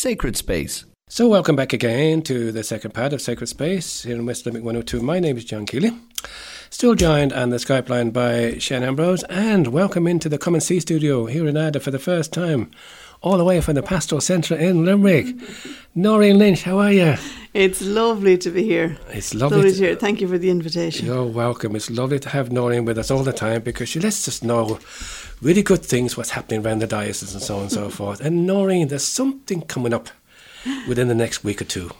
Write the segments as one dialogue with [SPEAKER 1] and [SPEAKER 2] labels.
[SPEAKER 1] Sacred Space.
[SPEAKER 2] So, welcome back again to the second part of Sacred Space here in West Limerick 102. My name is John Keeley. Still joined on the Skype line by Shane Ambrose, and welcome into the Common Sea studio here in Ada for the first time, all the way from the Pastoral Centre in Limerick. Noreen Lynch, how are you?
[SPEAKER 3] It's lovely to be here.
[SPEAKER 2] It's lovely,
[SPEAKER 3] lovely to, be here. Thank you for the invitation.
[SPEAKER 2] You're welcome. It's lovely to have Noreen with us all the time because she lets us know really good things, what's happening around the diocese and so on and so forth. And Noreen, there's something coming up within the next week or two.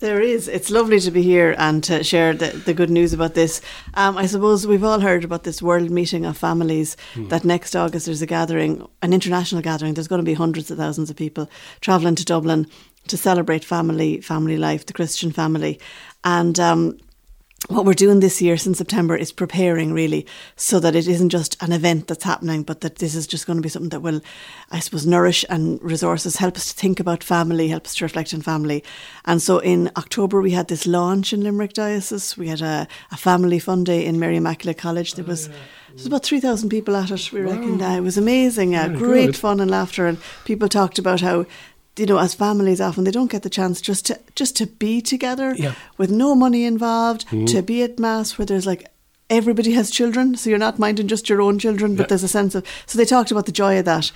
[SPEAKER 3] There is. It's lovely to be here and to share the, the good news about this. Um, I suppose we've all heard about this World Meeting of Families, hmm. that next August there's a gathering, an international gathering. There's going to be hundreds of thousands of people travelling to Dublin to celebrate family, family life, the Christian family. And um, what we're doing this year since September is preparing really so that it isn't just an event that's happening, but that this is just going to be something that will, I suppose, nourish and resources, help us to think about family, help us to reflect on family. And so in October, we had this launch in Limerick Diocese. We had a, a family fun day in Mary Immaculate College. There was, there was about 3,000 people at it, we wow. reckon. Uh, it was amazing, uh, great good. fun and laughter. And people talked about how you know, as families often they don't get the chance just to just to be together yeah. with no money involved, mm-hmm. to be at mass where there's like everybody has children, so you're not minding just your own children, but yeah. there's a sense of so they talked about the joy of that.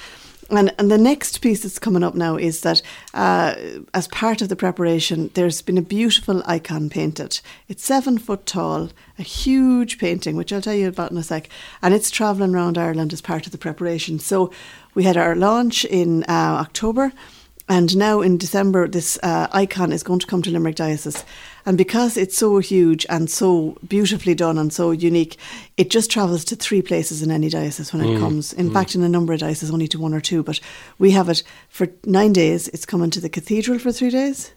[SPEAKER 3] And, and the next piece that's coming up now is that uh, as part of the preparation, there's been a beautiful icon painted. It's seven foot tall, a huge painting, which I'll tell you about in a sec, and it's travelling around Ireland as part of the preparation. So we had our launch in uh, October. And now in December, this uh, icon is going to come to Limerick Diocese. And because it's so huge and so beautifully done and so unique, it just travels to three places in any diocese when mm. it comes. In mm. fact, in a number of dioceses, only to one or two. But we have it for nine days. It's coming to the cathedral for three days.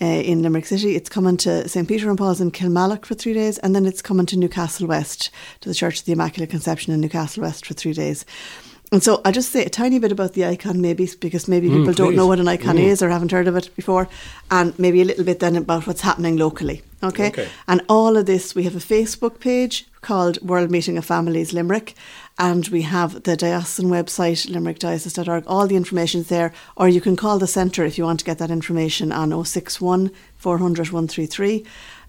[SPEAKER 3] Uh, in Limerick City. It's coming to St. Peter and Paul's in Kilmallock for three days, and then it's coming to Newcastle West, to the Church of the Immaculate Conception in Newcastle West for three days. And so I'll just say a tiny bit about the icon, maybe, because maybe mm, people don't know what an icon mm. is or haven't heard of it before, and maybe a little bit then about what's happening locally. Okay? okay? And all of this, we have a Facebook page called World Meeting of Families Limerick, and we have the diocesan website, limerickdiocese.org. All the information is there, or you can call the centre if you want to get that information on 061 400 133.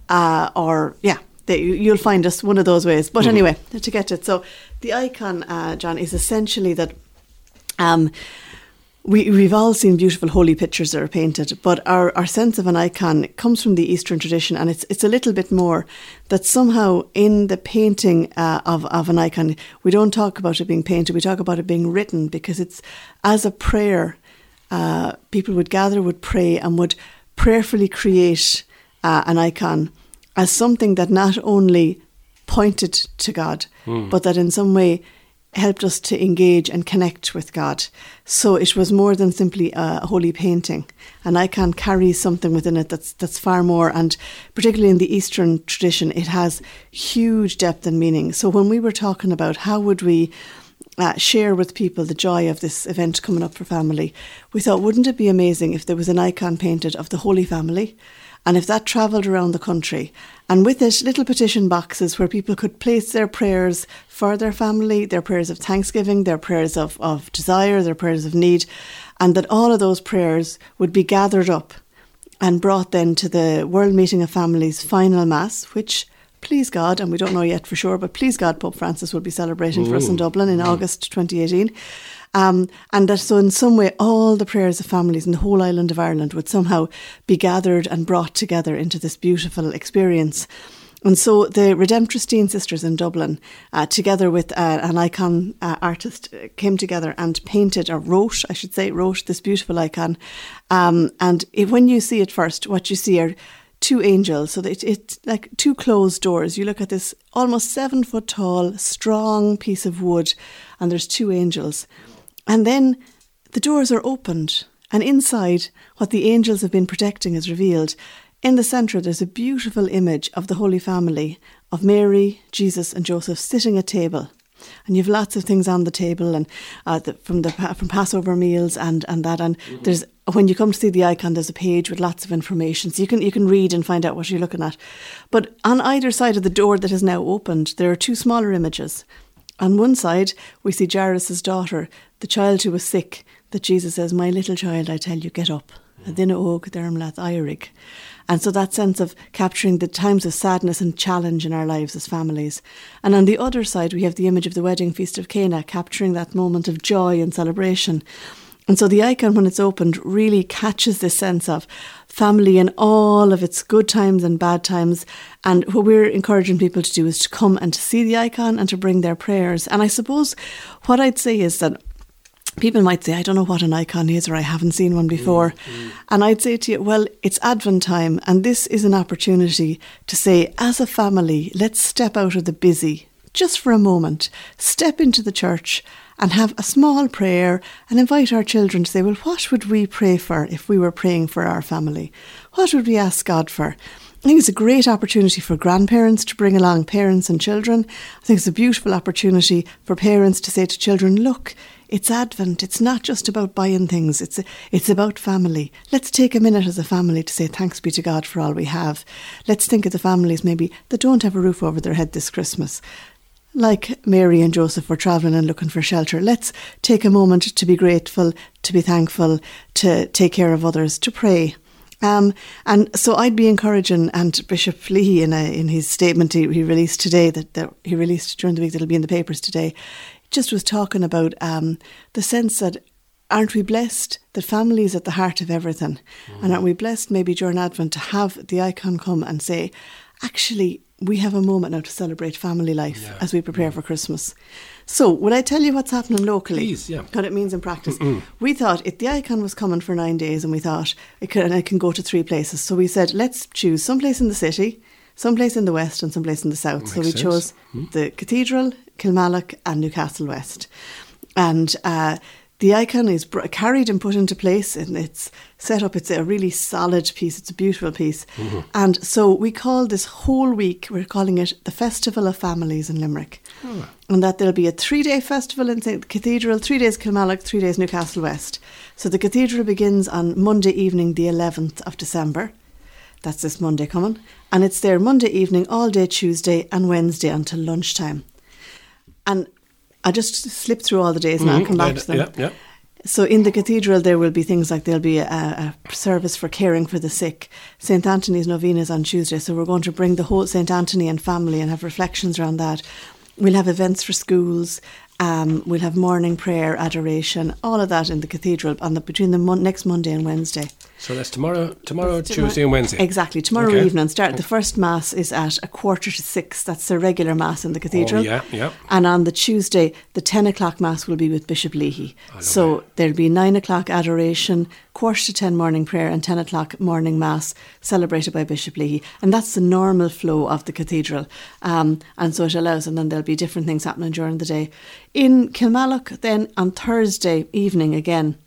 [SPEAKER 3] Uh, or, yeah, they, you'll find us one of those ways. But mm-hmm. anyway, to get it. So the icon, uh, John, is essentially that um, we, we've all seen beautiful holy pictures that are painted, but our, our sense of an icon comes from the Eastern tradition, and it's it's a little bit more that somehow in the painting uh, of, of an icon, we don't talk about it being painted, we talk about it being written because it's as a prayer. Uh, people would gather, would pray, and would prayerfully create uh, an icon as something that not only pointed to God, mm. but that in some way helped us to engage and connect with God. So it was more than simply a holy painting. An icon carries something within it that's that's far more and particularly in the Eastern tradition it has huge depth and meaning. So when we were talking about how would we uh, share with people the joy of this event coming up for family, we thought wouldn't it be amazing if there was an icon painted of the Holy Family and if that travelled around the country, and with it, little petition boxes where people could place their prayers for their family, their prayers of thanksgiving, their prayers of, of desire, their prayers of need, and that all of those prayers would be gathered up and brought then to the World Meeting of Families final Mass, which please God, and we don't know yet for sure, but please God, Pope Francis will be celebrating Ooh. for us in Dublin in mm. August 2018. Um, and that so in some way all the prayers of families in the whole island of Ireland would somehow be gathered and brought together into this beautiful experience. And so the Redemptoristine Sisters in Dublin, uh, together with uh, an icon uh, artist, uh, came together and painted, or wrote, I should say, wrote this beautiful icon. Um, and if, when you see it first, what you see are two angels. So it's like two closed doors. You look at this almost seven foot tall, strong piece of wood, and there's two angels. And then the doors are opened, and inside, what the angels have been protecting is revealed. In the centre, there's a beautiful image of the Holy Family, of Mary, Jesus, and Joseph sitting at table. And you've lots of things on the table, and uh, the, from the from Passover meals and and that. And mm-hmm. there's when you come to see the icon, there's a page with lots of information, so you can you can read and find out what you're looking at. But on either side of the door that is now opened, there are two smaller images. On one side, we see Jairus' daughter, the child who was sick, that Jesus says, My little child, I tell you, get up. Adina mm. Og Dermlath Eirig. And so that sense of capturing the times of sadness and challenge in our lives as families. And on the other side, we have the image of the wedding feast of Cana, capturing that moment of joy and celebration. And so the icon, when it's opened, really catches this sense of family in all of its good times and bad times. And what we're encouraging people to do is to come and to see the icon and to bring their prayers. And I suppose what I'd say is that people might say, I don't know what an icon is, or I haven't seen one before. Mm, mm. And I'd say to you, well, it's Advent time, and this is an opportunity to say, as a family, let's step out of the busy just for a moment, step into the church and have a small prayer and invite our children to say, well, what would we pray for if we were praying for our family? What would we ask God for? I think it's a great opportunity for grandparents to bring along parents and children. I think it's a beautiful opportunity for parents to say to children, look, it's Advent. It's not just about buying things. It's it's about family. Let's take a minute as a family to say thanks be to God for all we have. Let's think of the families maybe that don't have a roof over their head this Christmas like Mary and Joseph were travelling and looking for shelter, let's take a moment to be grateful, to be thankful, to take care of others, to pray. Um, and so I'd be encouraging, and Bishop Leahy, in, a, in his statement he, he released today, that, that, he released during the week that'll be in the papers today, just was talking about um, the sense that aren't we blessed that family is at the heart of everything? Mm. And aren't we blessed maybe during Advent to have the icon come and say, actually, we have a moment now to celebrate family life yeah. as we prepare yeah. for Christmas. So, would I tell you what's happening locally?
[SPEAKER 2] Please, yeah.
[SPEAKER 3] What it means in practice. Mm-mm. We thought if the icon was coming for nine days, and we thought it can, and it can go to three places. So we said, let's choose some place in the city, some place in the west, and some place in the south. Makes so we sense. chose mm. the Cathedral, Kilmallock, and Newcastle West. And uh, the icon is carried and put into place and it's set up. It's a really solid piece. It's a beautiful piece. Mm-hmm. And so we call this whole week, we're calling it the Festival of Families in Limerick. Oh. And that there'll be a three day festival in St. Cathedral, three days Kilmallock, three days Newcastle West. So the cathedral begins on Monday evening, the 11th of December. That's this Monday coming. And it's there Monday evening, all day Tuesday and Wednesday until lunchtime. And I just slip through all the days and mm-hmm. I'll come back to them.
[SPEAKER 2] Yeah, yeah.
[SPEAKER 3] So in the cathedral, there will be things like there'll be a, a service for caring for the sick. St Anthony's novena is on Tuesday, so we're going to bring the whole St Anthony and family and have reflections around that. We'll have events for schools. Um, we'll have morning prayer, adoration, all of that in the cathedral on the between the mon- next Monday and Wednesday.
[SPEAKER 2] So that's tomorrow, tomorrow, Tuesday, and Wednesday.
[SPEAKER 3] Exactly, tomorrow okay. evening. Start the first mass is at a quarter to six. That's the regular mass in the cathedral.
[SPEAKER 2] Oh, yeah, yeah.
[SPEAKER 3] And on the Tuesday, the ten o'clock mass will be with Bishop Leahy. So it. there'll be nine o'clock adoration, quarter to ten morning prayer, and ten o'clock morning mass celebrated by Bishop Leahy. And that's the normal flow of the cathedral. Um, and so it allows, and then there'll be different things happening during the day. In Kilmallock, then on Thursday evening again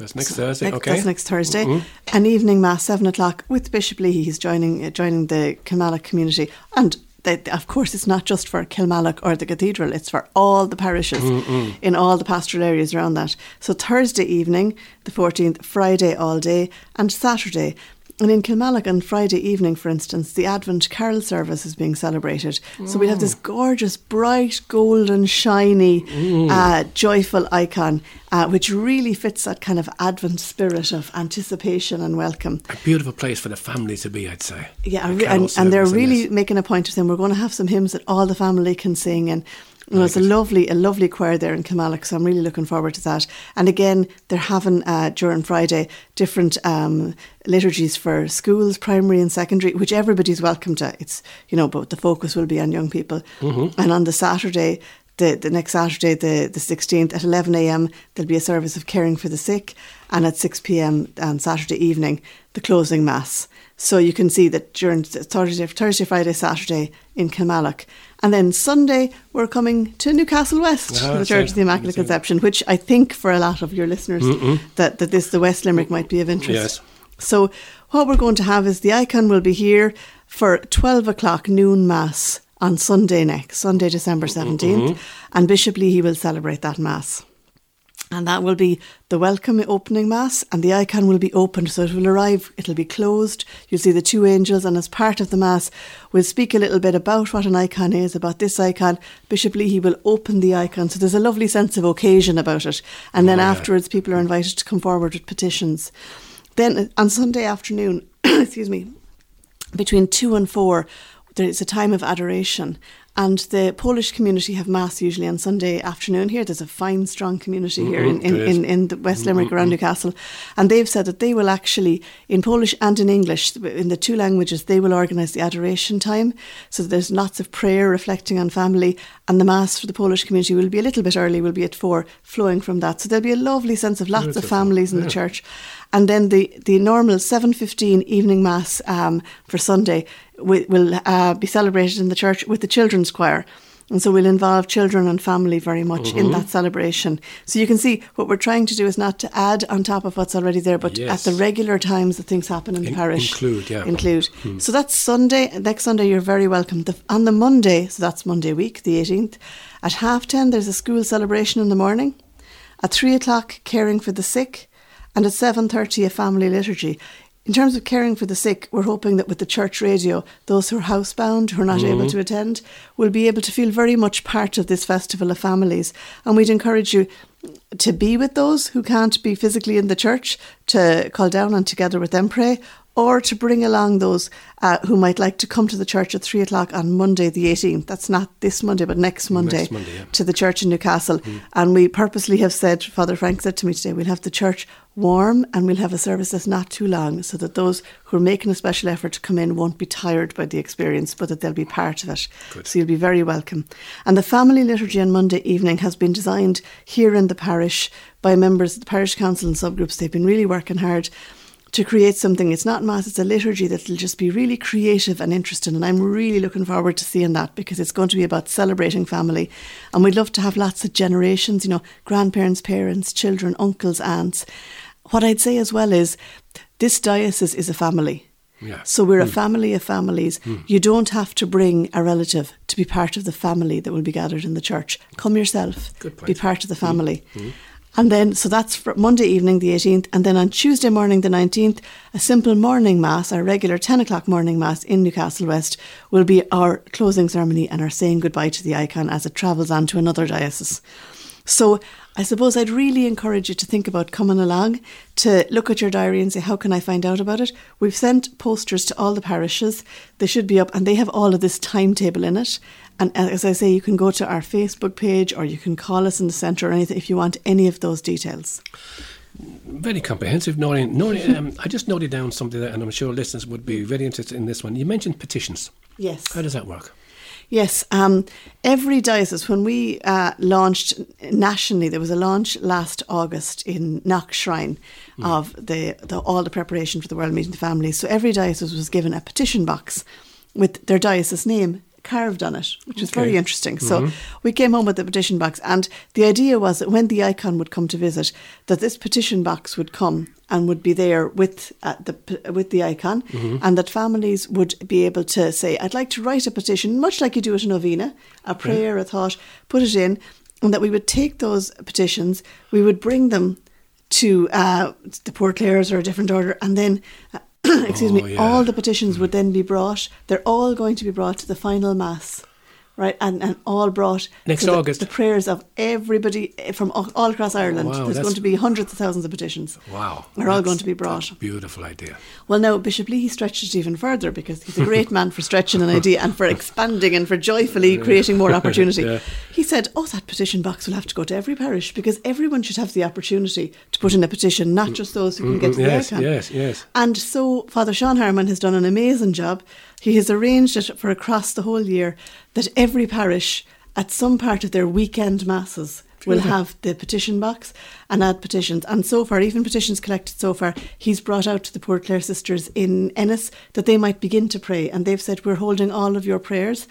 [SPEAKER 2] that's next Thursday. Next, okay,
[SPEAKER 3] that's next Thursday. Mm-hmm. An evening mass, seven o'clock, with Bishop Lee. He's joining uh, joining the Kilmallock community, and they, of course, it's not just for Kilmallock or the cathedral; it's for all the parishes mm in all the pastoral areas around that. So Thursday evening, the fourteenth, Friday all day, and Saturday and in Kilmallock on Friday evening, for instance, the Advent Carol service is being celebrated. Mm. So we have this gorgeous, bright, golden, shiny, mm. uh, joyful icon, uh, which really fits that kind of Advent spirit of anticipation and welcome.
[SPEAKER 2] A beautiful place for the family to be, I'd say.
[SPEAKER 3] Yeah, and, and, they're really making a point of saying we're going to have some hymns that all the family can sing and well, it's a lovely, a lovely choir there in Kilmallock, so I'm really looking forward to that. And again, they're having uh, during Friday different um, liturgies for schools, primary and secondary, which everybody's welcome to. It's you know, but the focus will be on young people. Mm-hmm. And on the Saturday, the, the next Saturday, the, the 16th, at 11 a.m., there'll be a service of caring for the sick, and at 6 p.m. on Saturday evening, the closing Mass. So you can see that during Thursday, Thursday Friday, Saturday in Kilmallock, and then Sunday, we're coming to Newcastle West, oh, the Church of the Immaculate Conception, which I think for a lot of your listeners that, that this, the West Limerick, might be of interest.
[SPEAKER 2] Yes.
[SPEAKER 3] So, what we're going to have is the icon will be here for 12 o'clock noon Mass on Sunday next, Sunday, December 17th, mm-hmm. and Bishop Leahy will celebrate that Mass and that will be the welcome opening mass and the icon will be opened. So it will arrive it'll be closed. You'll see the two angels and as part of the mass we'll speak a little bit about what an icon is about this icon. Bishop leahy will open the icon. So there's a lovely sense of occasion about it. And then oh, yeah. afterwards people are invited to come forward with petitions. Then uh, on sunday afternoon excuse me between 2 and 4 it's a time of adoration. And the Polish community have mass usually on Sunday afternoon here. There's a fine, strong community here
[SPEAKER 2] mm-hmm,
[SPEAKER 3] in, in,
[SPEAKER 2] mm-hmm.
[SPEAKER 3] in, in, the West mm-hmm. Limerick mm-hmm. around Newcastle. And they've said that they will actually, in Polish and in English, in the two languages, they will organise the adoration time. So there's lots of prayer reflecting on family. And the Mass for the Polish community will be a little bit early, will be at four, flowing from that. So there'll be a lovely sense of lots of families in
[SPEAKER 2] yeah.
[SPEAKER 3] the church. And then the, the normal 7.15 evening mass um, for Sunday will, will uh, be celebrated in the church with the children's choir. And so we'll involve children and family very much
[SPEAKER 2] Mm-hmm.
[SPEAKER 3] in that celebration. So you can see what we're trying to do is not to add on top of what's already there, but
[SPEAKER 2] Yes.
[SPEAKER 3] at the regular times that things happen in the
[SPEAKER 2] In-
[SPEAKER 3] parish.
[SPEAKER 2] include, yeah. Hmm.
[SPEAKER 3] Include. So that's Sunday. Next Sunday, you're very welcome. The, on the Monday, so that's Monday week, the 18th, at half 10, there's a school celebration in the morning. At 3 o'clock, caring for the sick. And at 7.30, a family liturgy. In terms of caring for the sick, we're hoping that with the church radio, those who are housebound, who are not able mm-hmm. to attend, will be able to feel very much part of this festival of families. And we'd encourage you to be with those who can't be physically in the church, to call down and together with them pray, or to bring along those uh, who might like to come to the church at three o'clock on Monday the 18th. That's not this Monday, but next Monday,
[SPEAKER 2] Monday, yeah.
[SPEAKER 3] to the church in Newcastle. And we purposely have said, Father Frank said to me today, we'll have the church warm and we'll have a service that's not too long so that those who are making a special effort to come in won't be tired by the experience, but that they'll be part of it.
[SPEAKER 2] Good.
[SPEAKER 3] So you'll be very welcome. And the family liturgy on Monday evening has been designed here in the parish by members of the parish council and subgroups. They've been really working hard to create something. It's not mass, it's a liturgy that'll just be really creative and interesting. And I'm really looking forward to seeing that because it's going to be about celebrating family. And we'd love to have lots of generations, you know, grandparents, parents, children, uncles, aunts. What I'd say as well is this diocese is a family.
[SPEAKER 2] Yeah.
[SPEAKER 3] So we're a hmm. family of families. Hmm. You don't have to bring a relative to be part of the family that will be gathered in the church. Come yourself. Be part of the hmm. family. And then, so that's for Monday evening, the 18th. And then on Tuesday morning, the 19th, a simple morning mass, our regular 10 o'clock morning mass in Newcastle West, will be our closing ceremony and our saying goodbye to the icon as it travels on to another diocese. So I suppose I'd really encourage you to think about coming along, to look at your diary and say, how can I find out about it? We've sent posters to all the parishes. They should be up and they have all of this timetable in it. And as I say, you can go to our Facebook page or you can call us in the centre or anything if you want any of those details.
[SPEAKER 2] Very comprehensive. Noting, noting, um, I just noted down something that, and I'm sure listeners would be very interested in this one. You mentioned petitions.
[SPEAKER 3] Yes.
[SPEAKER 2] How does that work?
[SPEAKER 3] Yes, um, every diocese, when we uh, launched nationally, there was a launch last August in Knock Shrine of the, the all the preparation for the World Meeting of Families. So every diocese was given a petition box with their diocese name carved on it, which was very interesting. So we came home with the petition box, and the idea was that when the icon would come to visit, that this petition box would come and would be there with uh, the with the icon, and that families would be able to say, "I'd like to write a petition," much like you do at a novena, a prayer, a thought, put it in, and that we would take those petitions, we would bring them to uh, the Poor Clares or a different order, and then. Excuse
[SPEAKER 2] Oh,
[SPEAKER 3] me,
[SPEAKER 2] yeah.
[SPEAKER 3] all the petitions would hmm. then be brought, they're all going to be brought to the final Mass, right? And, and all brought
[SPEAKER 2] Next
[SPEAKER 3] to the-
[SPEAKER 2] August.
[SPEAKER 3] The, prayers of everybody eh, from all, all across Ireland.
[SPEAKER 2] Wow,
[SPEAKER 3] There's going to be hundreds of thousands of petitions.
[SPEAKER 2] Wow.
[SPEAKER 3] Are all going to be brought.
[SPEAKER 2] beautiful idea.
[SPEAKER 3] Well, now Bishop Leahy stretched it even further because he's a great man for stretching an idea and for expanding and for joyfully creating more opportunity.
[SPEAKER 2] Yeah.
[SPEAKER 3] He said, "Oh, that petition box will have to go to every parish because everyone should have the opportunity to put in a petition, not mm. just those who can mm, get to the
[SPEAKER 2] Mm, yes, yes, yes.
[SPEAKER 3] And so Father Sean Harmon has done an amazing job. He has arranged it for across the whole year that every parish, at some part of their weekend masses, will have the petition box and add petitions. And so far, even petitions collected so far, he's brought out to the Poor Clare sisters in Ennis that they might begin to pray. And they've said, We're holding all of your prayers.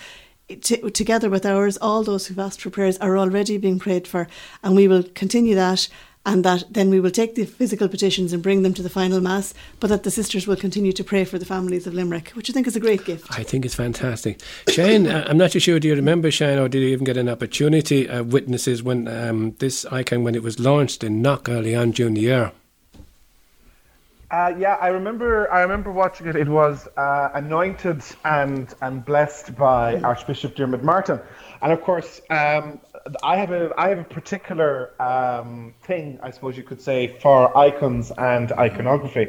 [SPEAKER 3] T- together with ours, all those who've asked for prayers are already being prayed for, and we will continue that. And that then we will take the physical petitions and bring them to the final mass, but that the sisters will continue to pray for the families of Limerick, which I think is a great gift.
[SPEAKER 2] I think it's fantastic. Shane, uh, I'm not too sure, do you remember, Shane, or did you even get an opportunity of witnesses when um, this icon, when it was launched in Knock early on during the year?
[SPEAKER 1] Uh, yeah, I remember. I remember watching it. It was uh, anointed and and blessed by Archbishop Diarmuid Martin, and of course, um, I have a I have a particular um, thing, I suppose you could say, for icons and iconography,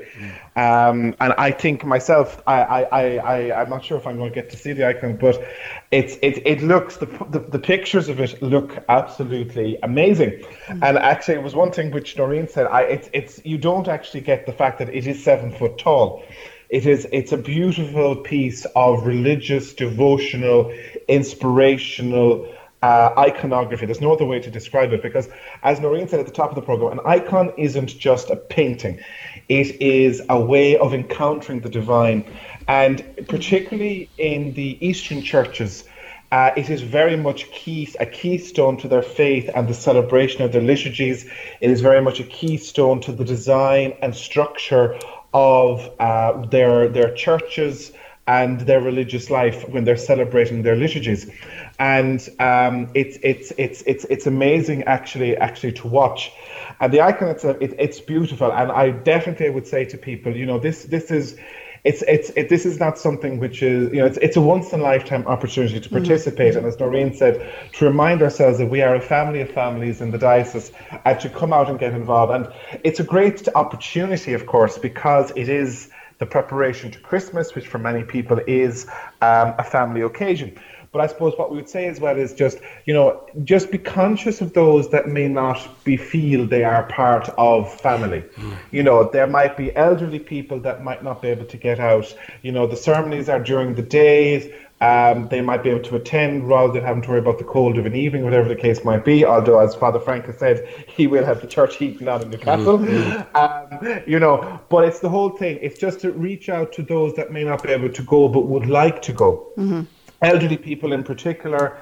[SPEAKER 1] um, and I think myself, I, I, I, I I'm not sure if I'm going to get to see the icon, but it's it it looks the the, the pictures of it look absolutely amazing, and actually it was one thing which Noreen said. I it's it's you don't actually get the fact that it is seven foot tall. It is it's a beautiful piece of religious, devotional, inspirational uh, iconography. There's no other way to describe it because, as Noreen said at the top of the program, an icon isn't just a painting; it is a way of encountering the divine, and particularly in the Eastern churches. Uh, it is very much key, a keystone to their faith and the celebration of their liturgies. It is very much a keystone to the design and structure of uh, their their churches and their religious life when they're celebrating their liturgies, and um, it's it's it's it's it's amazing actually actually to watch, and the icon itself it, it's beautiful, and I definitely would say to people, you know, this this is it's it's it, this is not something which is you know it's it's a once in a lifetime opportunity to participate. And as Noreen said to remind ourselves that we are a family of families in the diocese and to come out and get involved. And it's a great opportunity of course because it is the preparation to Christmas which for many people is um, a family occasion but I suppose what we would say as well is just, you know, just be conscious of those that may not be feel they are part of family. Mm. You know, there might be elderly people that might not be able to get out. You know, the ceremonies are during the days. Um, they might be able to attend rather than having to worry about the cold of an evening, whatever the case might be. Although, as Father Frank has said, he will have the church heating on in the castle. Mm-hmm. Um, you know, but it's the whole thing. It's just to reach out to those that may not be able to go but would like to go. Mm-hmm elderly people in particular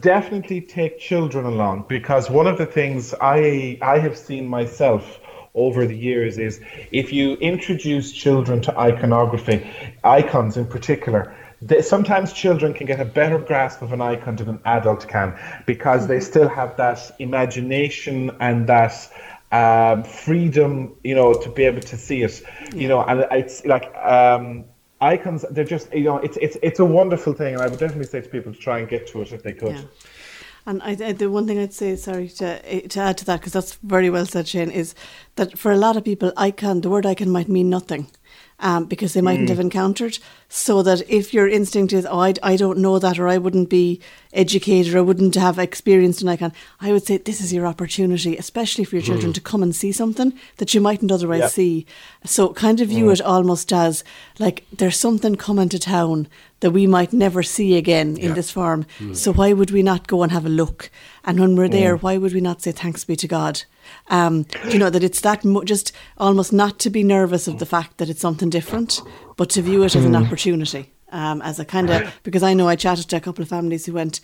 [SPEAKER 1] definitely take children along because one of the things I I have seen myself over the years is if you introduce children to iconography, icons in particular, they, sometimes children can get a better grasp of an icon than an adult can because they still have that imagination and that um, freedom, you know, to be able to see it, you know, and it's like um, icons they're just you know it's it's it's a wonderful thing and i would definitely say to people to try and get to it if they could yeah.
[SPEAKER 3] And I, the one thing I'd say, sorry to to add to that, because that's very well said, Shane, is that for a lot of people, icon, the word icon might mean nothing um, because they mightn't mm. have encountered. So that if your instinct is, oh, I, I don't know that, or I wouldn't be educated, or I wouldn't have experienced an icon, I would say this is your opportunity, especially for your children, mm. to come and see something that you mightn't otherwise yep. see. So kind of view mm. it almost as like there's something coming to town that we might never see again in this form. Mm. So why would we not go and have a look? And when we're there, mm. why would we not say thanks be to God? Um, you know that it's that mo- just almost not to be nervous of the fact that it's something different, but to view it as an mm. opportunity. Um, as a kind of because I know I chatted to a couple of families who went,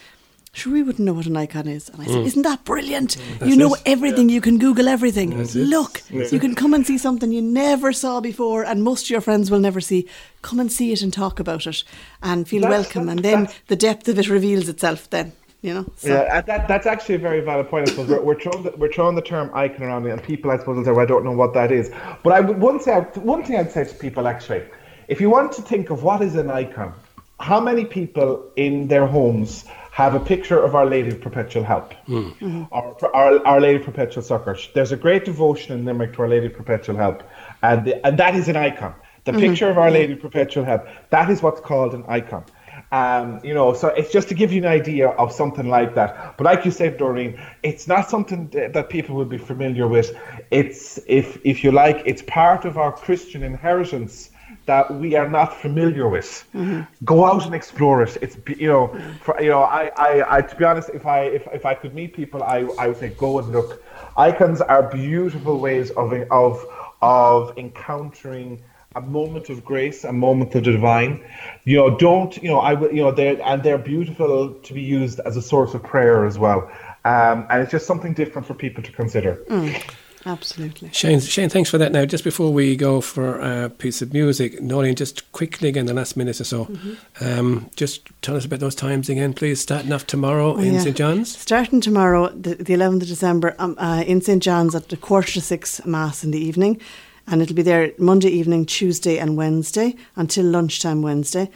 [SPEAKER 3] sure we wouldn't know what an icon is. And I said, mm. isn't that brilliant? Mm. you know it. everything. Yeah. You can Google everything. That's Look, yeah. you can come and see something you never saw before, and most of your friends will never see. Come and see it and talk about it, and feel that's, welcome. and then the depth of it reveals itself. Then you know.
[SPEAKER 1] So. Yeah, that, that's actually a very valid point. I suppose we're, we're throwing the, we're throwing the term icon around, and people I suppose will say, well, "I don't know what that is." But I would one say one thing I'd say to people actually, if you want to think of what is an icon, how many people in their homes have a picture of Our Lady of Perpetual Help, mm. or Our, Our Lady of Perpetual Succor. There's a great devotion in Limerick to Our Lady of Perpetual Help, and the, and that is an icon. The mm-hmm. picture of Our Lady of Perpetual Help, that is what's called an icon. Um, you know, so it's just to give you an idea of something like that. But like you said, Doreen, it's not something that people would be familiar with. It's, if if you like, it's part of our Christian inheritance that we are not familiar with. Mm-hmm. Go out and explore it. It's you know, for, you know, I, I, I, to be honest, if I if, if I could meet people, I, I would say go and look. Icons are beautiful ways of of of encountering a moment of grace, a moment of the divine. You know, don't you know? I will. You know, they and they're beautiful to be used as a source of prayer as well. Um, and it's just something different for people to consider.
[SPEAKER 3] Mm. Absolutely.
[SPEAKER 2] Shane, Shane, thanks for that. Now, just before we go for a piece of music, Noreen, just quickly again, the last minute or so, mm-hmm. um, just tell us about those times again, please. Starting off tomorrow oh, in yeah. St. John's?
[SPEAKER 3] Starting tomorrow, the, the 11th of December, um, uh, in St. John's at the quarter to six Mass in the evening. and it'll be there Monday evening, Tuesday, and Wednesday until lunchtime Wednesday.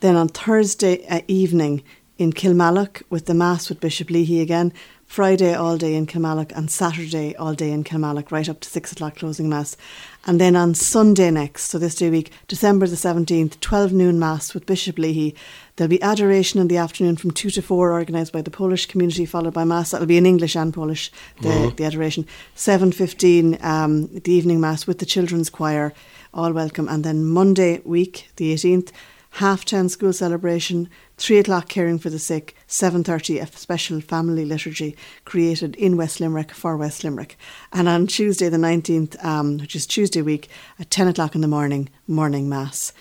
[SPEAKER 3] Then on Thursday uh, evening in Kilmallock with the Mass with Bishop Leahy again. Friday all day in Kilmallock and Saturday all day in Kilmallock, right up to six o'clock closing Mass. And then on Sunday next, so this day week, December the 17th, 12 noon Mass with Bishop Leahy. There'll be adoration in the afternoon from 2 to 4, organised by the Polish community, followed by Mass. That'll be in English and Polish, the, mm-hmm. the adoration. 7.15, um, the evening Mass with the children's choir, all welcome. And then Monday week, the 18th, half 10 school celebration, 3 o'clock caring for the sick, 7.30 a special family liturgy created in West Limerick for West Limerick. And on Tuesday the 19th, um, which is Tuesday week, at 10 o'clock in the morning, morning mass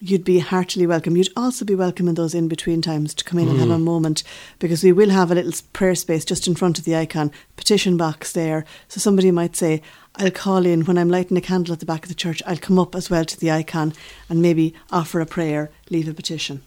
[SPEAKER 3] you'd be heartily welcome. You'd also be welcome in those in between times to come in mm. and have a mm. moment because we will have a little prayer space just in front of the icon, petition box there. So somebody might say, I'll call in when I'm lighting a candle at the back of the church. I'll come up as well to the icon and maybe offer a prayer, leave a petition.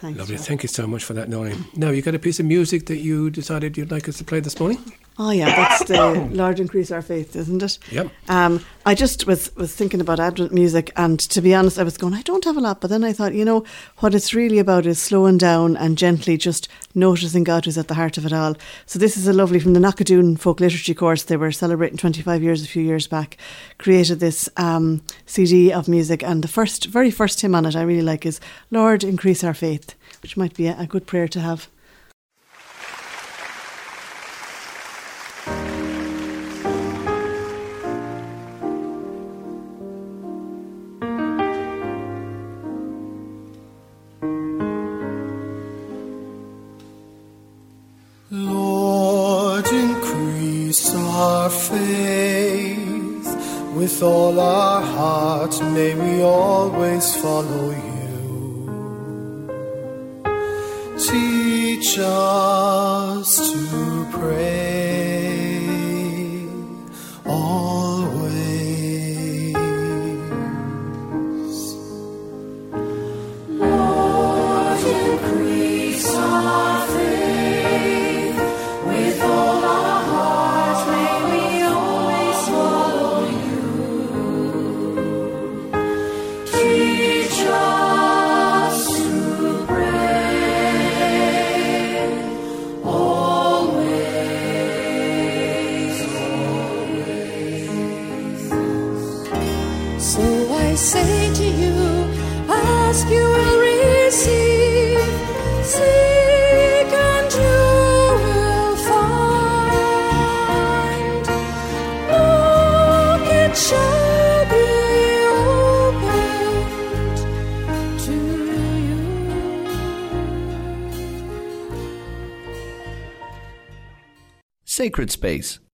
[SPEAKER 2] Thanks, Lovely. Thank you so much for that, Noreen. Now, you got a piece of music that you decided you'd like us to play this morning?
[SPEAKER 3] Oh yeah, that's the Lord increase our faith, isn't it?
[SPEAKER 2] Yep.
[SPEAKER 3] Um, I just was was thinking about Advent music, and to be honest, I was going, I don't have a lot, but then I thought, you know, what it's really about is slowing down and gently just noticing God who's at the heart of it all. So this is a lovely from the Knockadoon folk liturgy course. They were celebrating 25 years a few years back. Created this um, CD of music, and the first, very first hymn on it, I really like is Lord increase our faith, which might be a, a good prayer to have.
[SPEAKER 4] With all our hearts, may we always follow you. Teach us to pray
[SPEAKER 5] Sacred Space,